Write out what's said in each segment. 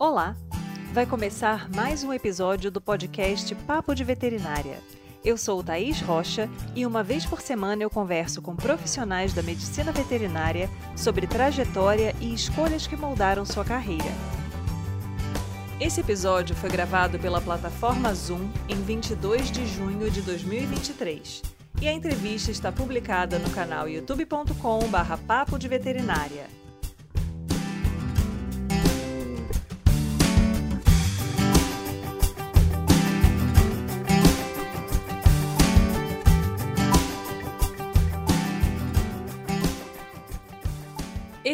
Olá! Vai começar mais um episódio do podcast Papo de Veterinária. Eu sou Thaís Rocha e uma vez por semana eu converso com profissionais da medicina veterinária sobre trajetória e escolhas que moldaram sua carreira. Esse episódio foi gravado pela plataforma Zoom em 22 de junho de 2023 e a entrevista está publicada no canal youtube.com/papo de veterinária.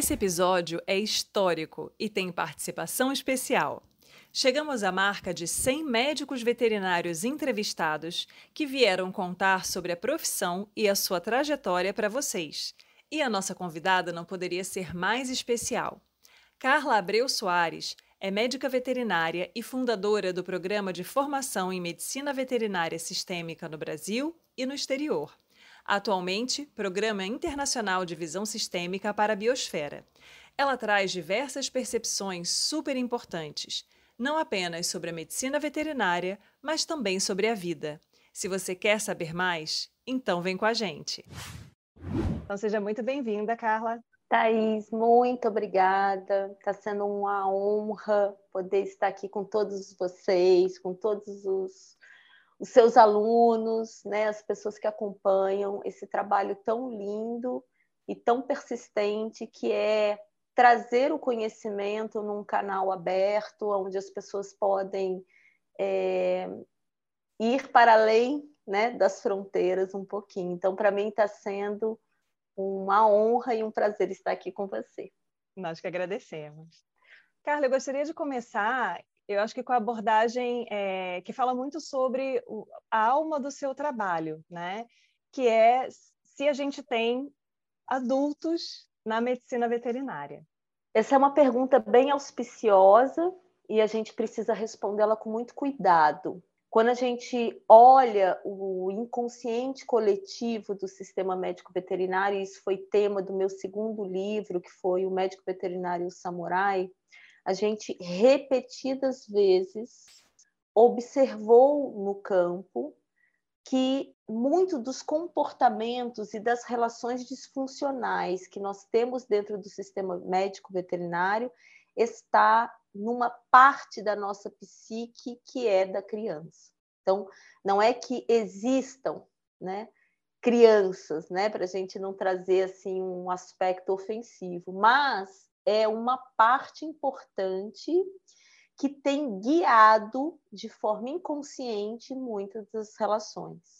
Esse episódio é histórico e tem participação especial. Chegamos à marca de 100 médicos veterinários entrevistados que vieram contar sobre a profissão e a sua trajetória para vocês. E a nossa convidada não poderia ser mais especial. Carla Abreu Soares é médica veterinária e fundadora do Programa de Formação em Medicina Veterinária Sistêmica no Brasil e no exterior. Atualmente, Programa Internacional de Visão Sistêmica para a Biosfera. Ela traz diversas percepções super importantes, não apenas sobre a medicina veterinária, mas também sobre a vida. Se você quer saber mais, então vem com a gente. Então seja muito bem-vinda, Carla. Thaís, muito obrigada. Está sendo uma honra poder estar aqui com todos vocês, com todos os os seus alunos, né, as pessoas que acompanham esse trabalho tão lindo e tão persistente que é trazer o conhecimento num canal aberto, onde as pessoas podem é, ir para além né, das fronteiras um pouquinho. Então, para mim, está sendo uma honra e um prazer estar aqui com você. Nós que agradecemos. Carla, eu gostaria de começar eu acho que com a abordagem é, que fala muito sobre o, a alma do seu trabalho, né? Que é se a gente tem adultos na medicina veterinária. Essa é uma pergunta bem auspiciosa e a gente precisa respondê-la com muito cuidado. Quando a gente olha o inconsciente coletivo do sistema médico veterinário, isso foi tema do meu segundo livro, que foi O Médico Veterinário Samurai, a gente repetidas vezes observou no campo que muito dos comportamentos e das relações disfuncionais que nós temos dentro do sistema médico veterinário está numa parte da nossa psique que é da criança. Então, não é que existam, né, crianças, né, para a gente não trazer assim um aspecto ofensivo, mas é uma parte importante que tem guiado de forma inconsciente muitas das relações.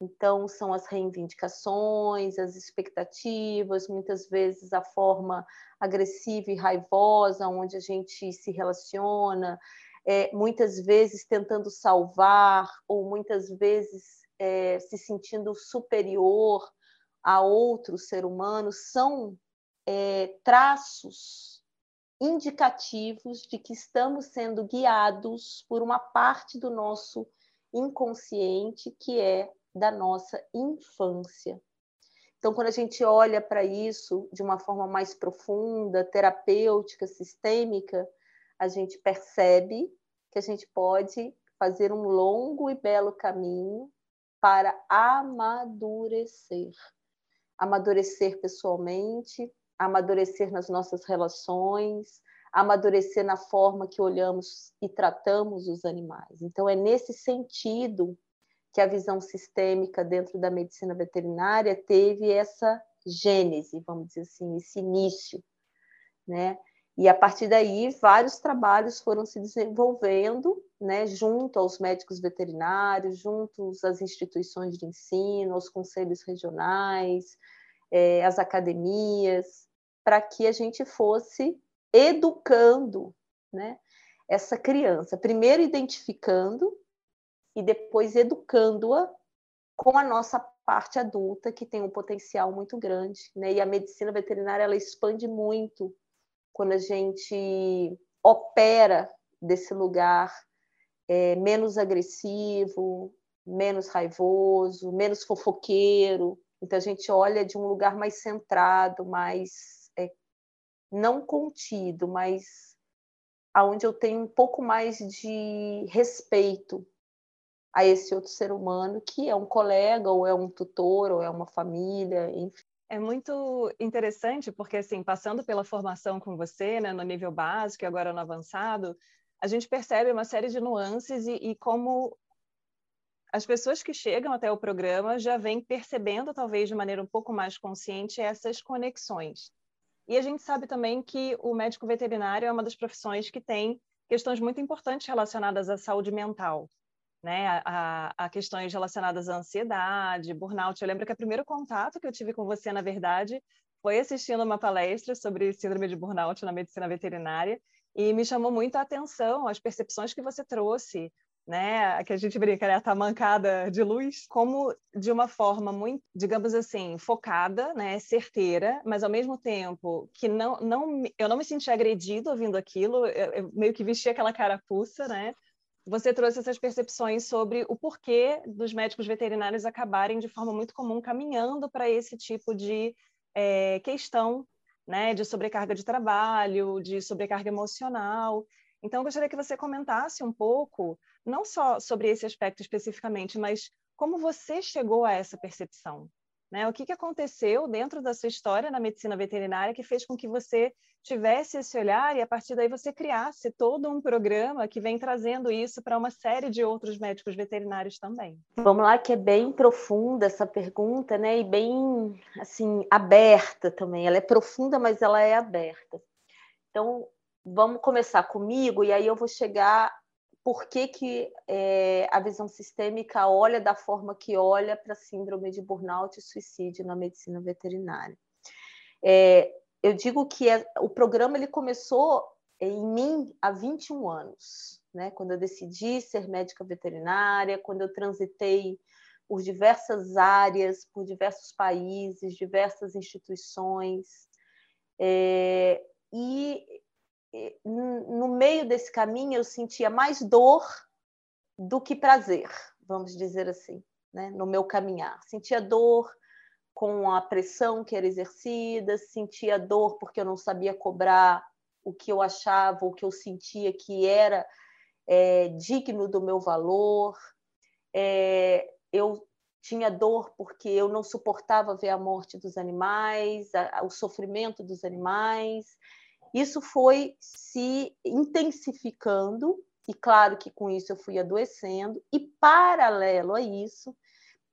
Então, são as reivindicações, as expectativas, muitas vezes a forma agressiva e raivosa, onde a gente se relaciona, é, muitas vezes tentando salvar, ou muitas vezes é, se sentindo superior a outro ser humano, são é, traços indicativos de que estamos sendo guiados por uma parte do nosso inconsciente que é da nossa infância. Então, quando a gente olha para isso de uma forma mais profunda, terapêutica, sistêmica, a gente percebe que a gente pode fazer um longo e belo caminho para amadurecer. Amadurecer pessoalmente, amadurecer nas nossas relações, amadurecer na forma que olhamos e tratamos os animais. Então, é nesse sentido que a visão sistêmica dentro da medicina veterinária teve essa gênese, vamos dizer assim, esse início, né? E a partir daí, vários trabalhos foram se desenvolvendo, né, junto aos médicos veterinários, junto às instituições de ensino, aos conselhos regionais, é, as academias, para que a gente fosse educando né, essa criança, primeiro identificando e depois educando-a com a nossa parte adulta, que tem um potencial muito grande. Né? E a medicina veterinária ela expande muito quando a gente opera desse lugar é, menos agressivo, menos raivoso, menos fofoqueiro, então a gente olha de um lugar mais centrado, mais é, não contido, mas aonde eu tenho um pouco mais de respeito a esse outro ser humano que é um colega ou é um tutor ou é uma família, enfim. É muito interessante porque assim, passando pela formação com você, né, no nível básico e agora no avançado, a gente percebe uma série de nuances e, e como as pessoas que chegam até o programa já vêm percebendo, talvez de maneira um pouco mais consciente, essas conexões. E a gente sabe também que o médico veterinário é uma das profissões que tem questões muito importantes relacionadas à saúde mental, né? A, a, questões relacionadas à ansiedade, burnout. Eu lembro que o primeiro contato que eu tive com você, na verdade, foi assistindo uma palestra sobre síndrome de burnout na medicina veterinária e me chamou muito a atenção as percepções que você trouxe né, que a gente brinca, né, a tamancada de luz, como de uma forma muito, digamos assim, focada, né, certeira, mas ao mesmo tempo que não, não eu não me senti agredido ouvindo aquilo, eu, eu meio que vesti aquela carapuça, né? Você trouxe essas percepções sobre o porquê dos médicos veterinários acabarem de forma muito comum caminhando para esse tipo de é, questão, né, de sobrecarga de trabalho, de sobrecarga emocional. Então, eu gostaria que você comentasse um pouco não só sobre esse aspecto especificamente, mas como você chegou a essa percepção. Né? O que, que aconteceu dentro da sua história na medicina veterinária que fez com que você tivesse esse olhar e a partir daí você criasse todo um programa que vem trazendo isso para uma série de outros médicos veterinários também? Vamos lá, que é bem profunda essa pergunta, né? E bem assim aberta também. Ela é profunda, mas ela é aberta. Então, vamos começar comigo e aí eu vou chegar por que, que é, a visão sistêmica olha da forma que olha para síndrome de burnout e suicídio na medicina veterinária. É, eu digo que é, o programa ele começou em mim há 21 anos, né? quando eu decidi ser médica veterinária, quando eu transitei por diversas áreas, por diversos países, diversas instituições. É, e no meio desse caminho eu sentia mais dor do que prazer, vamos dizer assim, né? no meu caminhar. Sentia dor com a pressão que era exercida, sentia dor porque eu não sabia cobrar o que eu achava, o que eu sentia que era é, digno do meu valor. É, eu tinha dor porque eu não suportava ver a morte dos animais, a, o sofrimento dos animais. Isso foi se intensificando, e claro que com isso eu fui adoecendo, e paralelo a isso,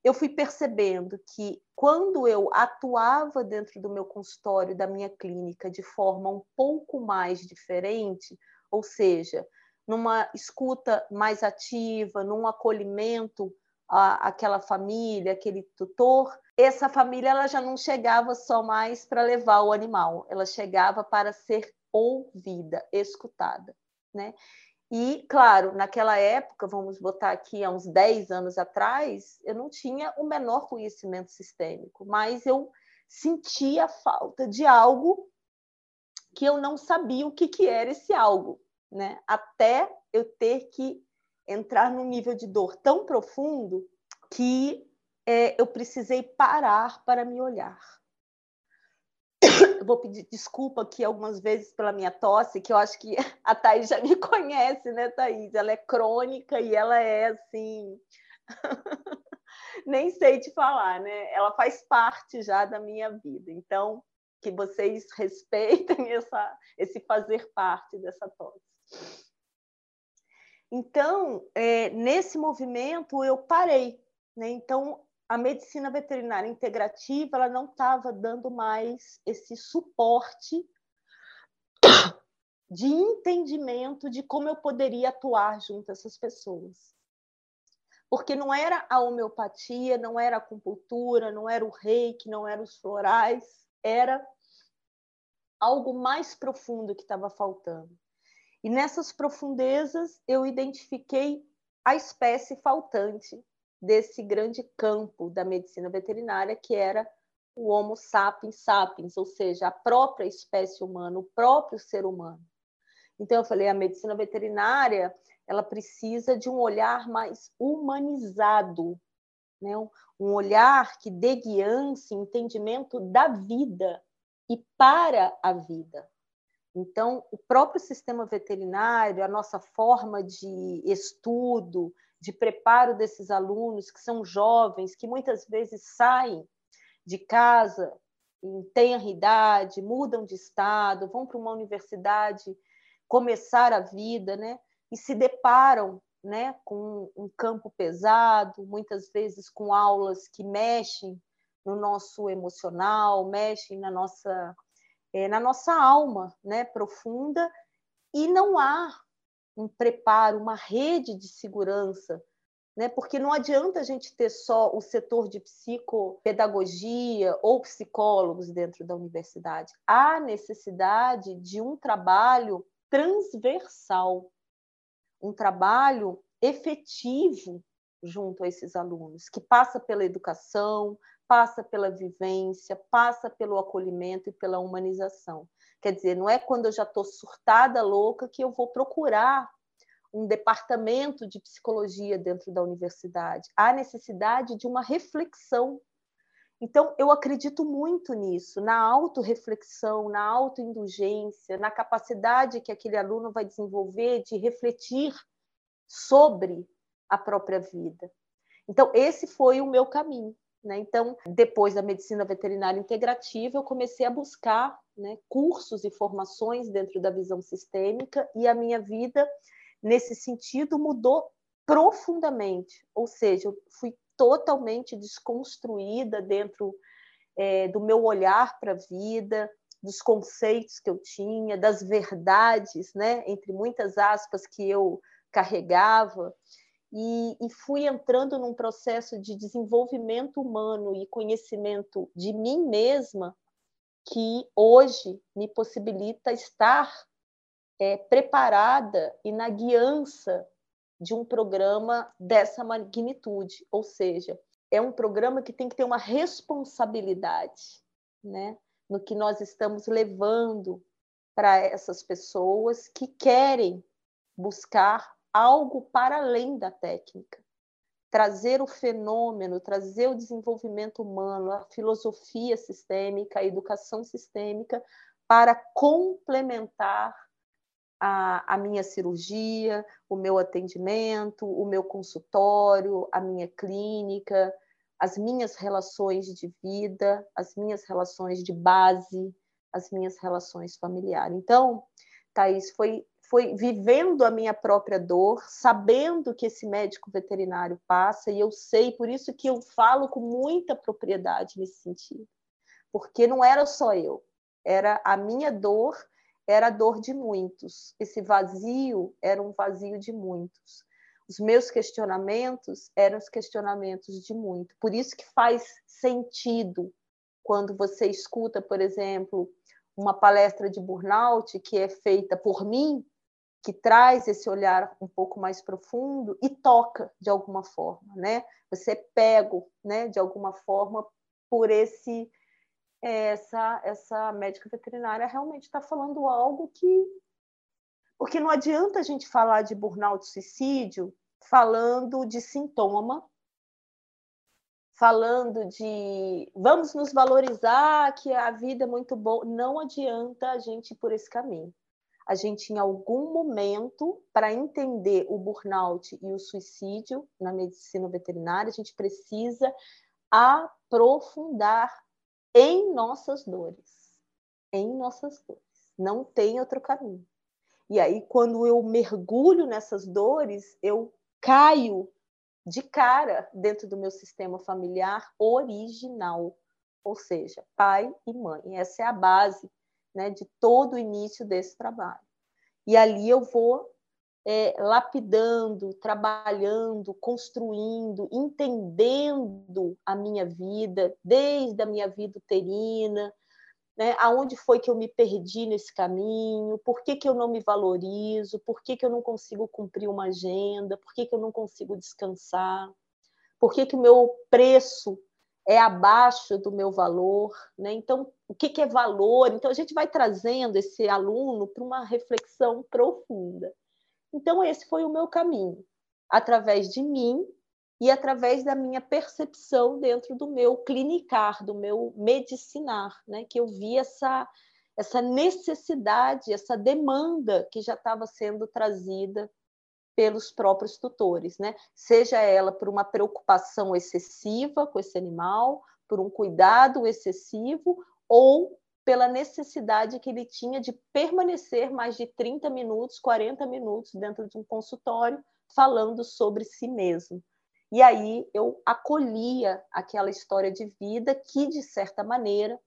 eu fui percebendo que quando eu atuava dentro do meu consultório, da minha clínica, de forma um pouco mais diferente, ou seja, numa escuta mais ativa, num acolhimento àquela família, aquele tutor, essa família ela já não chegava só mais para levar o animal, ela chegava para ser ouvida, escutada, né? E, claro, naquela época, vamos botar aqui há uns 10 anos atrás, eu não tinha o menor conhecimento sistêmico, mas eu sentia falta de algo que eu não sabia o que, que era esse algo, né? Até eu ter que entrar num nível de dor tão profundo que é, eu precisei parar para me olhar. Eu vou pedir desculpa aqui algumas vezes pela minha tosse, que eu acho que a Thaís já me conhece, né, Thaís? Ela é crônica e ela é assim. Nem sei te falar, né? Ela faz parte já da minha vida. Então, que vocês respeitem essa, esse fazer parte dessa tosse. Então, é, nesse movimento, eu parei. Né? Então, a medicina veterinária integrativa ela não estava dando mais esse suporte de entendimento de como eu poderia atuar junto a essas pessoas. Porque não era a homeopatia, não era a acupuntura, não era o reiki, não eram os florais, era algo mais profundo que estava faltando. E nessas profundezas eu identifiquei a espécie faltante, desse grande campo da medicina veterinária, que era o Homo sapiens sapiens, ou seja, a própria espécie humana, o próprio ser humano. Então eu falei, a medicina veterinária, ela precisa de um olhar mais humanizado, né? um olhar que dê guiança, entendimento da vida e para a vida. Então, o próprio sistema veterinário, a nossa forma de estudo, de preparo desses alunos, que são jovens, que muitas vezes saem de casa tenra idade, mudam de estado, vão para uma universidade começar a vida, né? E se deparam, né, com um campo pesado, muitas vezes com aulas que mexem no nosso emocional, mexem na nossa é, na nossa alma, né, profunda, e não há um preparo, uma rede de segurança, né? Porque não adianta a gente ter só o setor de psicopedagogia ou psicólogos dentro da universidade. Há necessidade de um trabalho transversal, um trabalho efetivo junto a esses alunos, que passa pela educação, passa pela vivência, passa pelo acolhimento e pela humanização. Quer dizer, não é quando eu já estou surtada, louca, que eu vou procurar um departamento de psicologia dentro da universidade. Há necessidade de uma reflexão. Então, eu acredito muito nisso, na autorreflexão, na autoindulgência, na capacidade que aquele aluno vai desenvolver de refletir sobre a própria vida. Então, esse foi o meu caminho. Né? Então, depois da medicina veterinária integrativa, eu comecei a buscar né, cursos e formações dentro da visão sistêmica e a minha vida, nesse sentido, mudou profundamente. Ou seja, eu fui totalmente desconstruída dentro é, do meu olhar para a vida, dos conceitos que eu tinha, das verdades, né, entre muitas aspas, que eu carregava e, e, fui entrando num processo de desenvolvimento humano e conhecimento de mim mesma que hoje me possibilita estar é, preparada e na guiança de um programa dessa magnitude, ou seja, é um programa que tem que ter uma responsabilidade, né, no que nós estamos levando para essas pessoas que querem buscar algo para além da técnica. Trazer o fenômeno, trazer o desenvolvimento humano, a filosofia sistêmica, a educação sistêmica, para complementar a, a, minha cirurgia, o meu atendimento, o meu consultório, a minha clínica, as minhas relações de vida, as minhas relações de base, as minhas relações familiares. Então, Thaís, foi foi vivendo a minha própria dor, sabendo que esse médico veterinário passa, e eu sei, por isso que eu falo com muita propriedade nesse sentido. Porque não era só eu, era a minha dor, era a dor de muitos. Esse vazio era um vazio de muitos. Os meus questionamentos eram os questionamentos de muito. Por isso que faz sentido quando você escuta, por exemplo, uma palestra de burnout que é feita por mim, que traz esse olhar um pouco mais profundo e toca de alguma forma, né? Você é pego, né, de alguma forma por esse essa essa médica veterinária realmente está falando algo que porque não adianta a gente falar de burnout, suicídio, falando de sintoma, falando de vamos nos valorizar, que a vida é muito boa. Não adianta a gente ir por esse caminho a gente, em algum momento, para entender o burnout e o suicídio na medicina veterinária, a gente precisa aprofundar em nossas dores. Em nossas dores. Não tem outro caminho. E aí, quando eu mergulho nessas dores, eu caio de cara dentro do meu sistema familiar original, ou seja, pai e mãe. Essa é a base né, de todo o início desse trabalho. E ali eu vou é, lapidando, trabalhando, construindo, entendendo a minha vida, desde a minha vida uterina, né? aonde foi que eu me perdi nesse caminho, por que, que eu não me valorizo, por que, que eu não consigo cumprir uma agenda, por que, que eu não consigo descansar, por que, o meu preço é abaixo do meu valor, né? Então, o que, que é valor? Então, a gente vai trazendo esse aluno para uma reflexão profunda. Então, esse foi o meu caminho, através de mim e através da minha percepção dentro do meu clinicar, do meu medicinar, né? Que eu vi essa essa necessidade, essa demanda que já estava sendo trazida pelos próprios tutores, né? Seja ela por uma preocupação excessiva com esse animal, por um cuidado excessivo ou pela necessidade que ele tinha de permanecer mais de 30 minutos, 40 minutos dentro de um consultório falando sobre si mesmo. E aí eu acolhia aquela história de vida que, de certa maneira,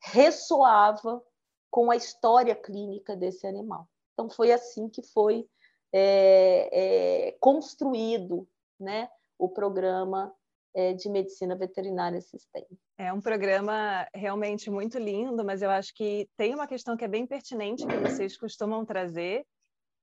ressoava com a história clínica desse animal. Então, foi assim que foi é, é, construído né, o programa de medicina veterinária sistêmica. É um programa realmente muito lindo, mas eu acho que tem uma questão que é bem pertinente que vocês costumam trazer,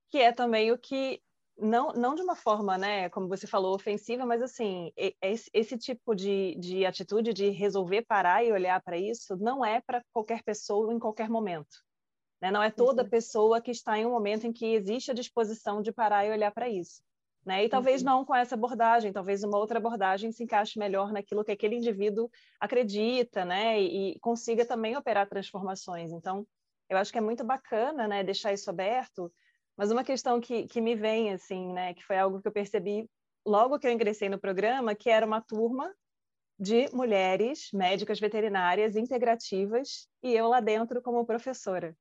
que é também o que não, não de uma forma, né, como você falou, ofensiva, mas assim, esse, esse tipo de, de atitude de resolver parar e olhar para isso não é para qualquer pessoa em qualquer momento. Né? Não é toda uhum. pessoa que está em um momento em que existe a disposição de parar e olhar para isso. Né? E talvez uhum. não com essa abordagem, talvez uma outra abordagem se encaixe melhor naquilo que aquele indivíduo acredita, né? E, e, consiga também operar transformações. Então, eu acho que é muito bacana, né? Deixar isso aberto. Mas uma questão que, que me vem, assim, né? Que foi algo que eu percebi logo que eu ingressei no programa, que era uma turma de mulheres médicas veterinárias integrativas e eu lá dentro como professora.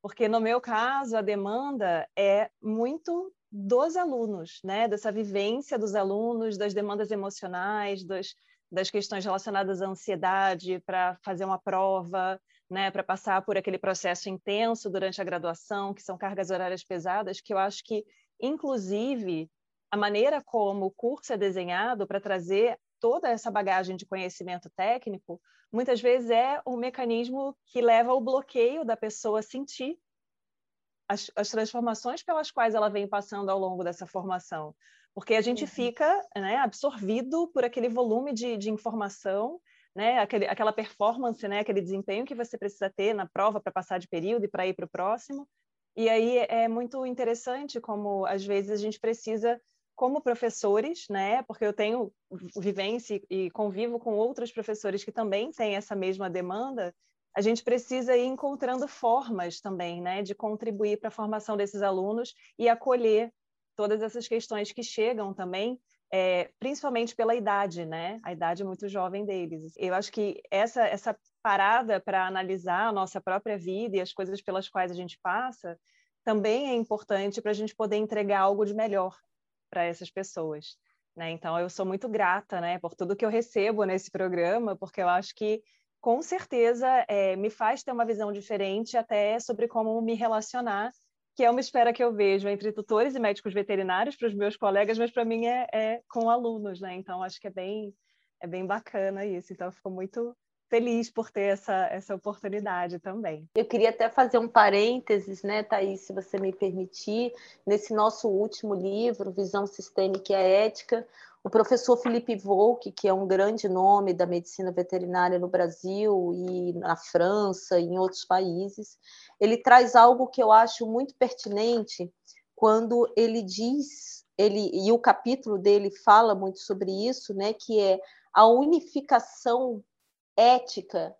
Porque no meu caso, a demanda é muito dos alunos, né? Dessa vivência dos alunos, das demandas emocionais, dos, das questões relacionadas à ansiedade para fazer uma prova, né? Para passar por aquele processo intenso durante a graduação, que são cargas horárias pesadas, que eu acho que, inclusive, a maneira como o curso é desenhado para trazer toda essa bagagem de conhecimento técnico, muitas vezes é o mecanismo que leva ao bloqueio da pessoa sentir as, as, transformações pelas quais ela vem passando ao longo dessa formação. Porque a gente uhum. fica né, absorvido por aquele volume de, de informação, né, aquele, aquela performance, né, aquele desempenho que você precisa ter na prova para passar de período e para ir para o próximo. E aí é muito interessante como, às vezes, a gente precisa, como professores, né, porque eu tenho vivência e convivo com outros professores que também têm essa mesma demanda, a gente precisa ir encontrando formas também, né, de contribuir para a formação desses alunos e acolher todas essas questões que chegam também, é, principalmente pela idade, né, a idade muito jovem deles. Eu acho que essa essa parada para analisar a nossa própria vida e as coisas pelas quais a gente passa também é importante para a gente poder entregar algo de melhor para essas pessoas. Né? Então, eu sou muito grata né, por tudo que eu recebo nesse programa, porque eu acho que com certeza é, me faz ter uma visão diferente até sobre como me relacionar, que é uma espera que eu vejo entre tutores e médicos veterinários para os meus colegas, mas para mim é, é, com alunos, né? Então acho que é bem é bem bacana isso. Então eu fico muito feliz por ter essa, essa oportunidade também. Eu queria até fazer um parênteses, né, Thaís, se você me permitir, nesse nosso último livro, Visão Sistêmica e Ética, o professor Felipe Volk, que é um grande nome da medicina veterinária no Brasil e na França e em outros países, ele traz algo que eu acho muito pertinente quando ele diz, ele e o capítulo dele fala muito sobre isso, né, que é a unificação ética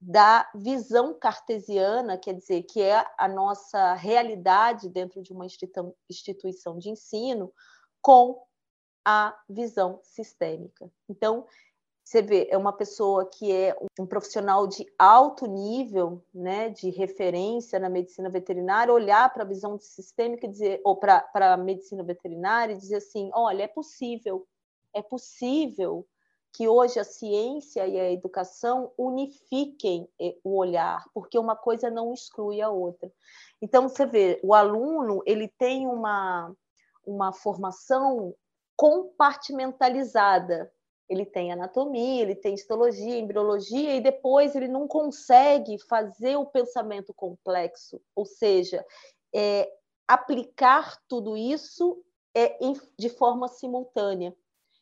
da visão cartesiana, quer dizer, que é a nossa realidade dentro de uma instituição de ensino, com a visão sistêmica. Então, você vê, é uma pessoa que é um profissional de alto nível, né, de referência na medicina veterinária, olhar para a visão sistêmica e dizer, ou para a medicina veterinária e dizer assim: olha, é possível, é possível que hoje a ciência e a educação unifiquem eh, o olhar, porque uma coisa não exclui a outra. Então, você vê, o aluno ele tem uma, uma formação compartimentalizada. Ele tem anatomia, ele tem histologia, embriologia, e depois ele não consegue fazer o pensamento complexo, ou seja, é, aplicar tudo isso é, de forma simultânea.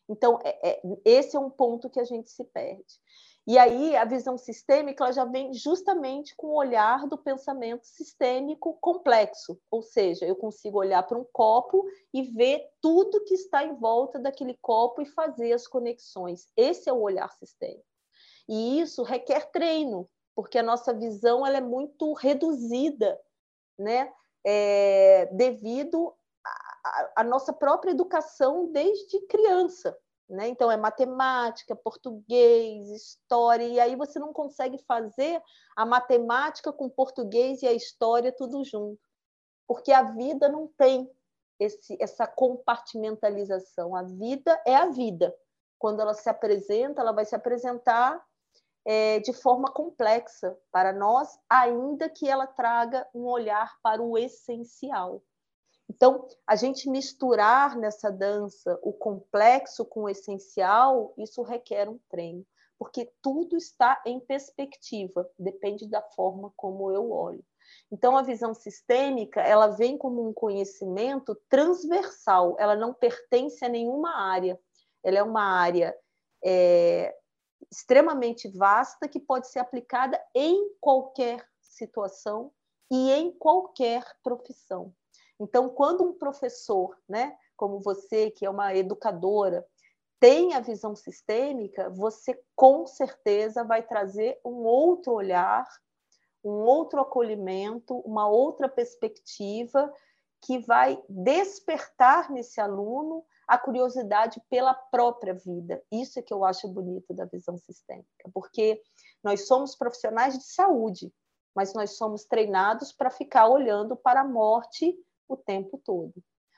Então, é, é, esse é um ponto que a gente se perde. E aí a visão sistêmica já vem justamente com o olhar do pensamento sistêmico complexo, ou seja, eu consigo olhar para um copo e ver tudo que está em volta daquele copo e fazer as conexões. Esse é o olhar sistêmico. E isso requer treino, porque a nossa visão ela é muito reduzida, né? É, devido à nossa própria educação desde criança. Né? Então, é matemática, português, história, e aí você não consegue fazer a matemática com português e a história tudo junto, porque a vida não tem esse, essa compartimentalização. A vida é a vida. Quando ela se apresenta, ela vai se apresentar é, de forma complexa para nós, ainda que ela traga um olhar para o essencial. Então, a gente misturar nessa dança o complexo com o essencial, isso requer um treino, porque tudo está em perspectiva, depende da forma como eu olho. Então, a visão sistêmica, ela vem como um conhecimento transversal, ela não pertence a nenhuma área, ela é uma área é, extremamente vasta que pode ser aplicada em qualquer situação e em qualquer profissão. Então, quando um professor, né, como você, que é uma educadora, tem a visão sistêmica, você com certeza vai trazer um outro olhar, um outro acolhimento, uma outra perspectiva que vai despertar nesse aluno a curiosidade pela própria vida. Isso é que eu acho bonito da visão sistêmica, porque nós somos profissionais de saúde, mas nós somos treinados para ficar olhando para a morte o tempo todo.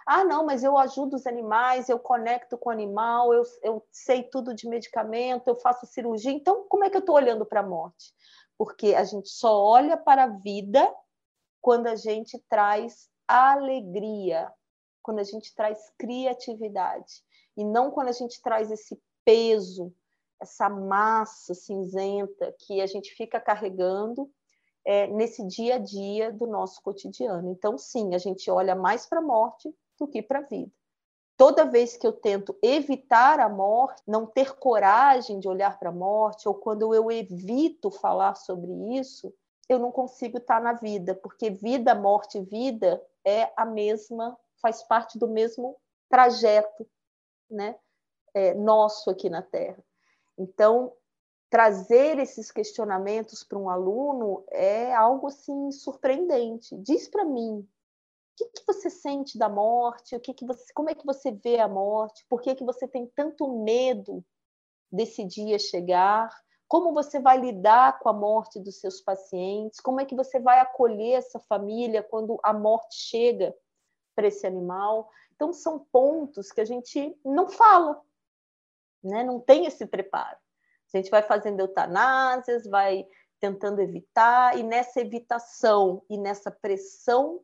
Ah, não, mas eu ajudo os animais, eu conecto com o animal, eu, eu sei tudo de medicamento, eu faço cirurgia. Então, como é que eu estou olhando para a morte? Porque a gente só olha para a vida quando a gente traz alegria, quando a gente traz criatividade, e não quando a gente traz esse peso, essa massa cinzenta que a gente fica carregando é, nesse dia a dia do nosso cotidiano. Então, sim, a gente olha mais para a morte do que para a vida. Toda vez que eu tento evitar a morte, não ter coragem de olhar para a morte, ou quando eu evito falar sobre isso, eu não consigo estar na vida, porque vida, morte vida é a mesma, faz parte do mesmo trajeto, né? É, nosso aqui na Terra. Então, trazer esses questionamentos para um aluno é algo assim surpreendente. Diz para mim, o que, que, você sente da morte? O que, que você, como é que você vê a morte? Por que, que você tem tanto medo desse dia chegar? Como você vai lidar com a morte dos seus pacientes? Como é que você vai acolher essa família quando a morte chega para esse animal? Então são pontos que a gente não fala, né? Não tem esse preparo. A gente vai fazendo eutanásias, vai tentando evitar, e nessa evitação e nessa pressão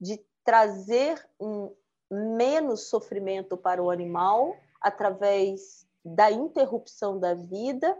de trazer um menos sofrimento para o animal através da interrupção da vida,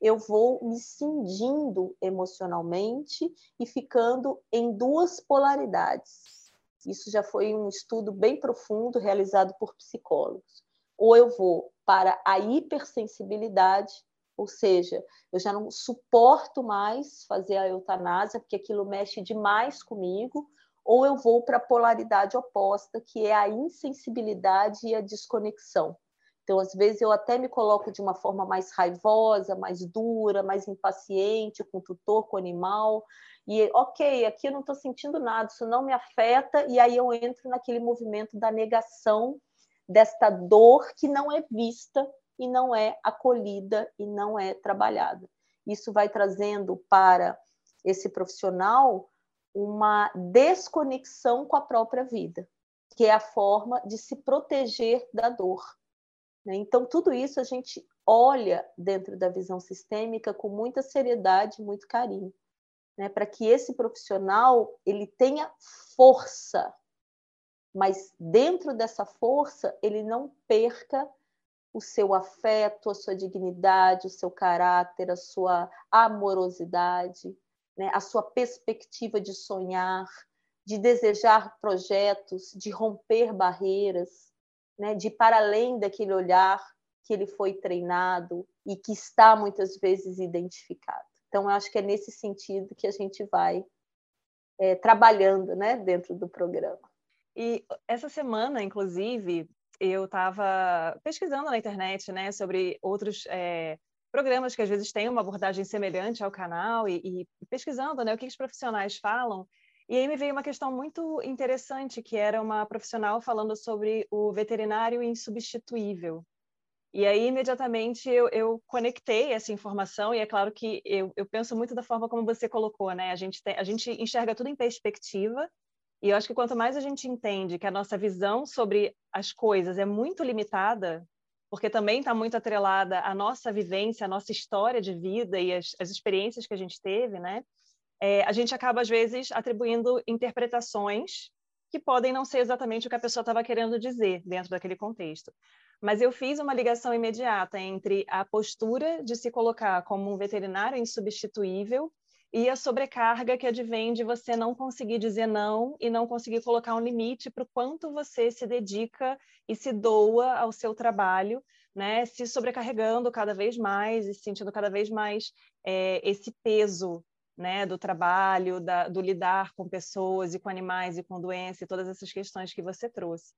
eu vou me cindindo emocionalmente e ficando em duas polaridades. Isso já foi um estudo bem profundo realizado por psicólogos. Ou eu vou para a hipersensibilidade, ou seja, eu já não suporto mais fazer a eutanásia, porque aquilo mexe demais comigo, ou eu vou para a polaridade oposta, que é a insensibilidade e a desconexão. Então, às vezes, eu até me coloco de uma forma mais raivosa, mais dura, mais impaciente com o tutor, com o animal. E, ok, aqui eu não estou sentindo nada, isso não me afeta, e aí eu entro naquele movimento da negação desta dor que não é vista e não é acolhida e não é trabalhada. Isso vai trazendo para esse profissional uma desconexão com a própria vida, que é a forma de se proteger da dor. Né? Então, tudo isso a gente olha dentro da visão sistêmica com muita seriedade, muito carinho, né? para que esse profissional ele tenha força, mas dentro dessa força ele não perca o seu afeto, a sua dignidade, o seu caráter, a sua amorosidade, né? a sua perspectiva de sonhar, de desejar projetos, de romper barreiras, né? de ir para além daquele olhar que ele foi treinado e que está muitas vezes identificado. Então, eu acho que é nesse sentido que a gente vai é, trabalhando né, dentro do programa. E essa semana, inclusive, eu estava pesquisando na internet, né, sobre outros é, programas que às vezes têm uma abordagem semelhante ao canal e, e pesquisando né, o que os profissionais falam. E aí me veio uma questão muito interessante, que era uma profissional falando sobre o veterinário insubstituível. E aí, imediatamente, eu, eu conectei essa informação, e é claro que eu, eu penso muito da forma como você colocou, né? A gente, tem, a gente enxerga tudo em perspectiva, e eu acho que quanto mais a gente entende que a nossa visão sobre as coisas é muito limitada, porque também está muito atrelada à nossa vivência, à nossa história de vida e as, as experiências que a gente teve, né? É, a gente acaba, às vezes, atribuindo interpretações que podem não ser exatamente o que a pessoa estava querendo dizer dentro daquele contexto. Mas eu fiz uma ligação imediata entre a postura de se colocar como um veterinário insubstituível e a sobrecarga que advém de você não conseguir dizer não e não conseguir colocar um limite para o quanto você se dedica e se doa ao seu trabalho, né? Se sobrecarregando cada vez mais e sentindo cada vez mais é, esse peso né, do trabalho, da, do lidar com pessoas e com animais e com doença e todas essas questões que você trouxe.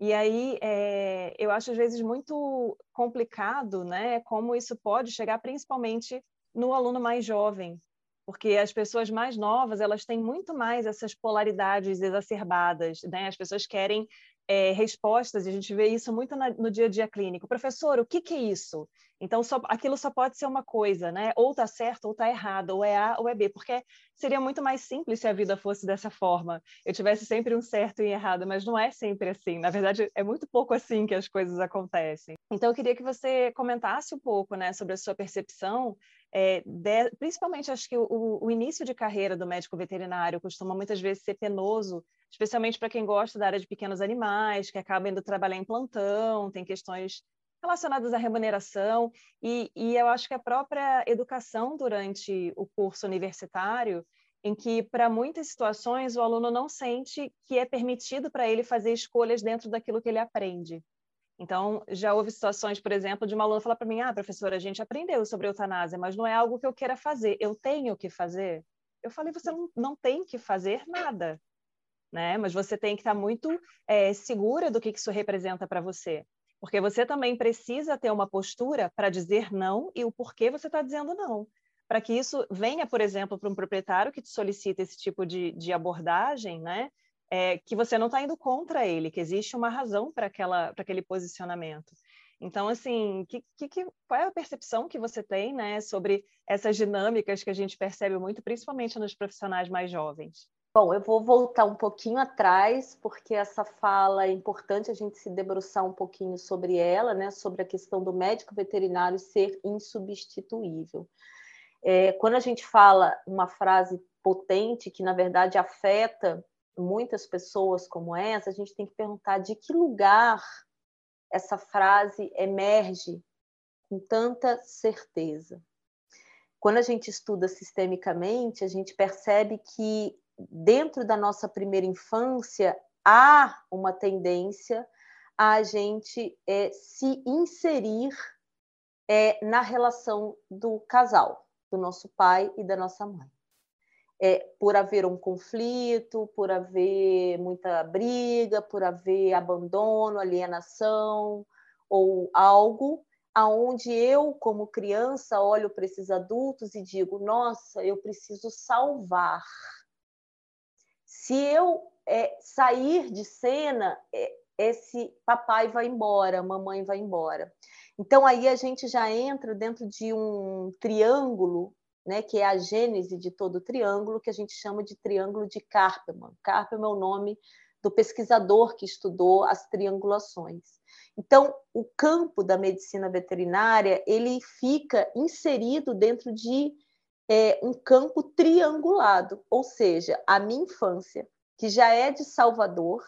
E aí é, eu acho às vezes muito complicado, né, como isso pode chegar principalmente no aluno mais jovem, porque as pessoas mais novas elas têm muito mais essas polaridades exacerbadas, né? As pessoas querem é, respostas, e a gente vê isso muito na, no dia a dia clínico. Professor, o que, que é isso? Então, só, aquilo só pode ser uma coisa, né? Ou está certo, ou está errado, ou é A ou é B, porque seria muito mais simples se a vida fosse dessa forma. Eu tivesse sempre um certo e errado, mas não é sempre assim. Na verdade, é muito pouco assim que as coisas acontecem. Então, eu queria que você comentasse um pouco, né, sobre a sua percepção é, de, principalmente acho que o, o, início de carreira do médico veterinário costuma muitas vezes ser penoso, especialmente para quem gosta da área de pequenos animais, que acaba indo trabalhar em plantão, tem questões relacionadas à remuneração, e, e eu acho que a própria educação durante o curso universitário, em que, para muitas situações, o aluno não sente que é permitido para ele fazer escolhas dentro daquilo que ele aprende. Então, já houve situações, por exemplo, de uma aluna falar para mim: ah, professora, a gente aprendeu sobre eutanásia, mas não é algo que eu queira fazer, eu tenho que fazer. Eu falei: você não, não tem que fazer nada, né? mas você tem que estar muito é, segura do que isso representa para você. Porque você também precisa ter uma postura para dizer não e o porquê você está dizendo não. Para que isso venha, por exemplo, para um proprietário que te solicita esse tipo de, de abordagem, né? é, que você não está indo contra ele, que existe uma razão para aquele posicionamento. Então, assim, que, que, qual é a percepção que você tem né, sobre essas dinâmicas que a gente percebe muito, principalmente nos profissionais mais jovens? Bom, eu vou voltar um pouquinho atrás, porque essa fala é importante a gente se debruçar um pouquinho sobre ela, né, sobre a questão do médico veterinário ser insubstituível. É, quando a gente fala uma frase potente que, na verdade, afeta muitas pessoas como essa, a gente tem que perguntar de que lugar essa frase emerge com tanta certeza. Quando a gente estuda sistemicamente, a gente percebe que dentro da nossa primeira infância há uma tendência a gente é, se inserir é, na relação do casal, do nosso pai e da nossa mãe é, por haver um conflito, por haver muita briga, por haver abandono, alienação ou algo aonde eu, como criança, olho para esses adultos e digo: nossa, eu preciso salvar. Se eu é, sair de cena, é, esse papai vai embora, mamãe vai embora. Então aí a gente já entra dentro de um triângulo né, que é a gênese de todo o triângulo, que a gente chama de triângulo de Karpman. Karpman é o nome do pesquisador que estudou as triangulações. Então, o campo da medicina veterinária ele fica inserido dentro de é, um campo triangulado, ou seja, a minha infância, que já é de Salvador,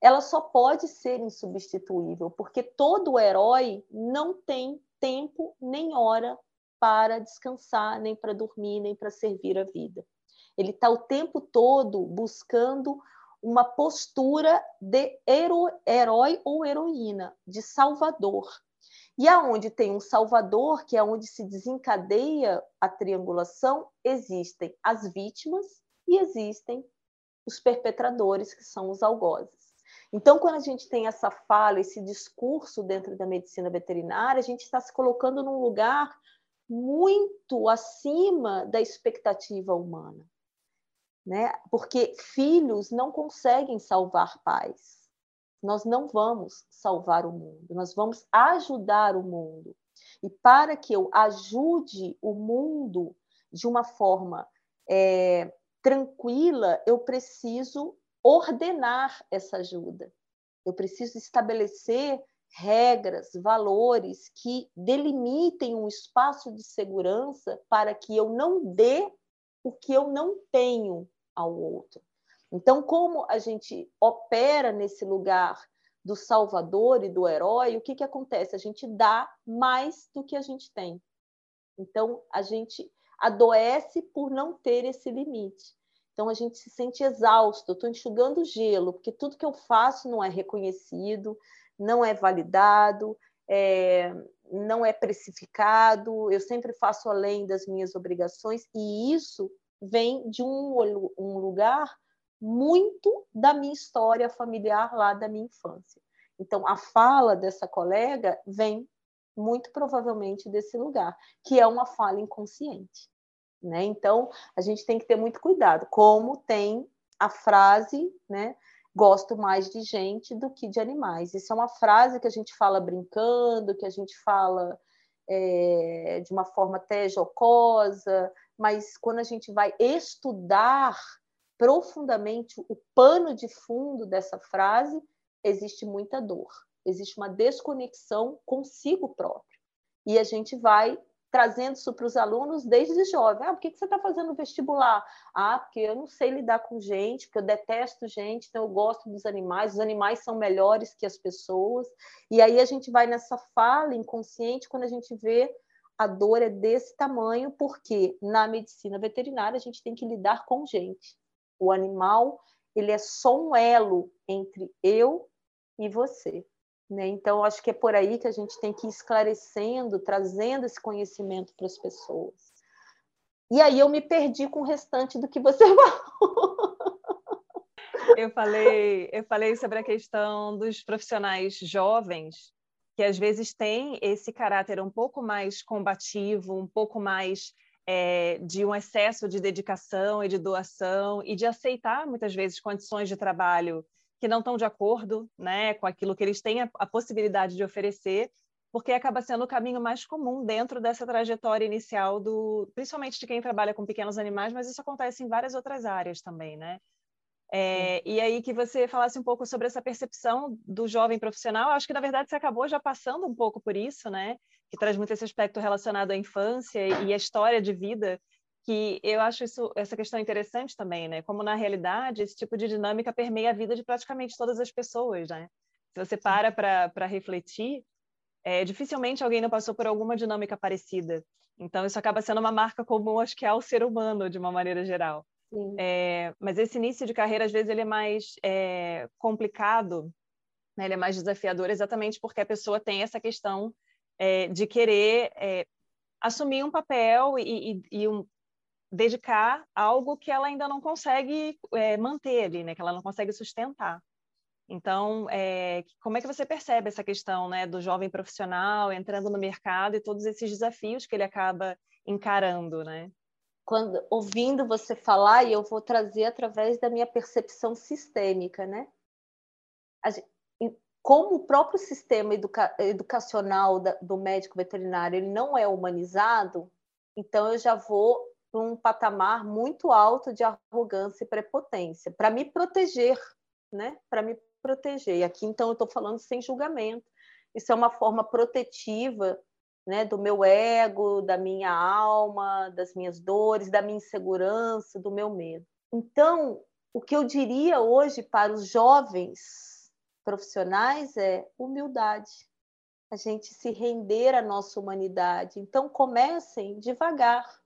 ela só pode ser insubstituível, porque todo herói não tem tempo nem hora para descansar, nem para dormir, nem para servir a vida. Ele está o tempo todo buscando uma postura de herói ou heroína, de salvador. E aonde tem um salvador, que é onde se desencadeia a triangulação, existem as vítimas e existem os perpetradores, que são os algozes. Então, quando a gente tem essa fala, esse discurso dentro da medicina veterinária, a gente está se colocando num lugar muito acima da expectativa humana. Né? Porque filhos não conseguem salvar pais. Nós não vamos salvar o mundo, nós vamos ajudar o mundo. E para que eu ajude o mundo de uma forma é, tranquila, eu preciso ordenar essa ajuda. Eu preciso estabelecer regras, valores que delimitem um espaço de segurança para que eu não dê o que eu não tenho ao outro. Então, como a gente opera nesse lugar do salvador e do herói, o que, que acontece? A gente dá mais do que a gente tem. Então, a gente adoece por não ter esse limite. Então, a gente se sente exausto, estou enxugando gelo, porque tudo que eu faço não é reconhecido, não é validado, é, não é precificado, eu sempre faço além das minhas obrigações, e isso vem de um, um lugar muito da minha história familiar lá da minha infância. Então, a fala dessa colega vem muito provavelmente desse lugar, que é uma fala inconsciente. Né? Então, a gente tem que ter muito cuidado, como tem a frase, né? Gosto mais de gente do que de animais. Isso é uma frase que a gente fala brincando, que a gente fala é, de uma forma até jocosa, mas quando a gente vai estudar profundamente o pano de fundo dessa frase, existe muita dor, existe uma desconexão consigo próprio. E a gente vai trazendo isso para os alunos desde jovem. Ah, por que, que você está fazendo vestibular? Ah, porque eu não sei lidar com gente, porque eu detesto gente, então eu gosto dos animais, os animais são melhores que as pessoas. E aí a gente vai nessa fala inconsciente quando a gente vê a dor é desse tamanho, porque na medicina veterinária a gente tem que lidar com gente. O animal, ele é só um elo entre eu e você. Né? Então, acho que é por aí que a gente tem que ir esclarecendo, trazendo esse conhecimento para as pessoas. E aí eu me perdi com o restante do que você falou. Eu falei, eu falei sobre a questão dos profissionais jovens que às vezes têm esse caráter um pouco mais combativo, um pouco mais é, de um excesso de dedicação e de doação e de aceitar muitas vezes condições de trabalho que não estão de acordo né, com aquilo que eles têm a, a possibilidade de oferecer, porque acaba sendo o caminho mais comum dentro dessa trajetória inicial do, principalmente de quem trabalha com pequenos animais, mas isso acontece em várias outras áreas também, né? É, e aí que você falasse um pouco sobre essa percepção do jovem profissional, acho que na verdade você acabou já passando um pouco por isso, né? Que traz muito esse aspecto relacionado à infância e à história de vida, que eu acho isso, essa questão interessante também, né? Como na realidade esse tipo de dinâmica permeia a vida de praticamente todas as pessoas, né? Se você para para refletir, é, dificilmente alguém não passou por alguma dinâmica parecida. Então isso acaba sendo uma marca comum, acho que é ao ser humano de uma maneira geral. É, mas esse início de carreira, às vezes, ele é mais é, complicado, né? ele é mais desafiador, exatamente porque a pessoa tem essa questão é, de querer é, assumir um papel e, e, e um, dedicar algo que ela ainda não consegue é, manter ali, né? que ela não consegue sustentar. Então, é, como é que você percebe essa questão né, do jovem profissional entrando no mercado e todos esses desafios que ele acaba encarando, né? quando ouvindo você falar e eu vou trazer através da minha percepção sistêmica, né? Como o próprio sistema educa educacional da, do médico veterinário ele não é humanizado, então eu já vou para um patamar muito alto de arrogância e prepotência para me proteger, né? Para me proteger. E aqui então eu estou falando sem julgamento. Isso é uma forma protetiva né, do meu ego, da minha alma, das minhas dores, da minha insegurança, do meu medo. Então, o que eu diria hoje para os jovens profissionais é humildade. A gente se render à nossa humanidade. Então, comecem devagar.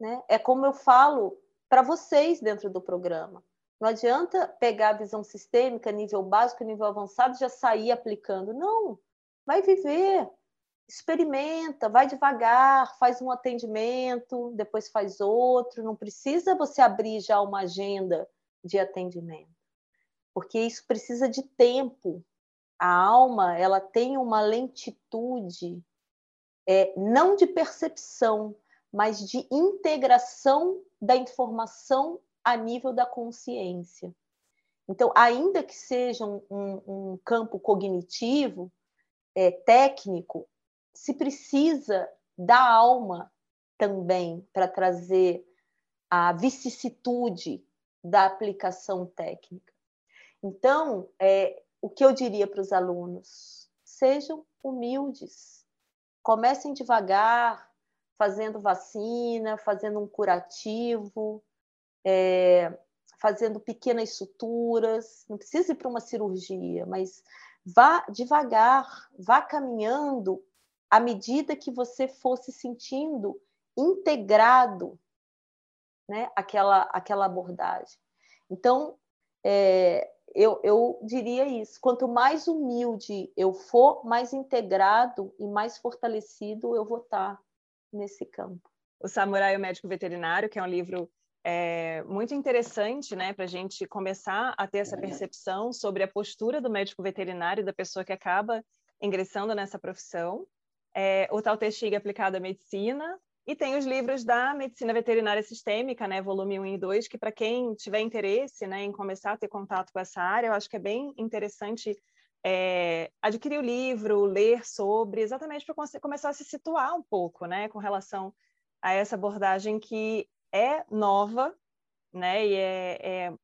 Né? É como eu falo para vocês dentro do programa. Não adianta pegar a visão sistêmica, nível básico, nível avançado, já sair aplicando. Não, vai viver, experimenta, vai devagar, faz um atendimento, depois faz outro, não precisa você abrir já uma agenda de atendimento. Porque isso precisa de tempo. A alma, ela tem uma lentitude é, não de percepção, mas de integração da informação a nível da consciência. Então, ainda que seja um, um, um campo cognitivo, é, técnico, se precisa da alma também para trazer a vicissitude da aplicação técnica. Então, é, o que eu diria para os alunos? Sejam humildes, comecem devagar, fazendo vacina, fazendo um curativo, é, fazendo pequenas suturas, não precisa ir para uma cirurgia, mas vá devagar, vá caminhando à medida que você for se sentindo integrado né, aquela, aquela abordagem. Então, é, eu, eu diria isso: quanto mais humilde eu for, mais integrado e mais fortalecido eu vou estar nesse campo. O Samurai o Médico Veterinário, que é um livro é, muito interessante né, para a gente começar a ter essa percepção sobre a postura do médico veterinário, da pessoa que acaba ingressando nessa profissão. É, o Tal Te aplicado à medicina, e tem os livros da Medicina Veterinária Sistêmica, né, volume 1 e 2, que para quem tiver interesse né, em começar a ter contato com essa área, eu acho que é bem interessante é, adquirir o livro, ler sobre, exatamente para começar a se situar um pouco né, com relação a essa abordagem que é nova, né, e é, é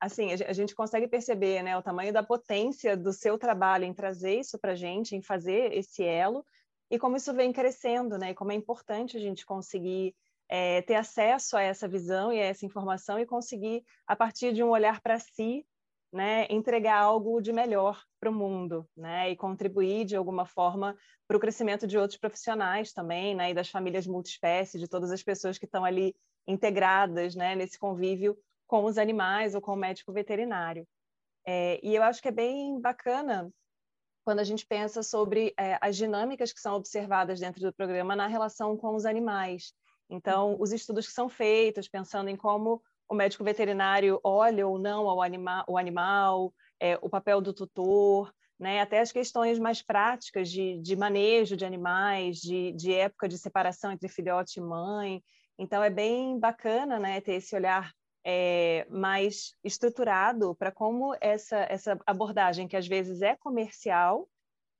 assim, a gente consegue perceber né, o tamanho da potência do seu trabalho em trazer isso para a gente, em fazer esse elo, e como isso vem crescendo, né? E como é importante a gente conseguir é, ter acesso a essa visão e a essa informação e conseguir, a partir de um olhar para si, né, entregar algo de melhor para o mundo, né, e contribuir de alguma forma para o crescimento de outros profissionais também, né, e das famílias multiespécies, de todas as pessoas que estão ali integradas, né, nesse convívio com os animais ou com o médico veterinário. É, e eu acho que é bem bacana quando a gente pensa sobre é, as dinâmicas que são observadas dentro do programa na relação com os animais. Então, os estudos que são feitos, pensando em como o médico veterinário olha ou não ao anima o animal, é, o papel do tutor, né? até as questões mais práticas de, de manejo de animais, de, de, época de separação entre filhote e mãe. Então, é bem bacana né, ter esse olhar é, mais estruturado para como essa, essa abordagem, que às vezes é comercial,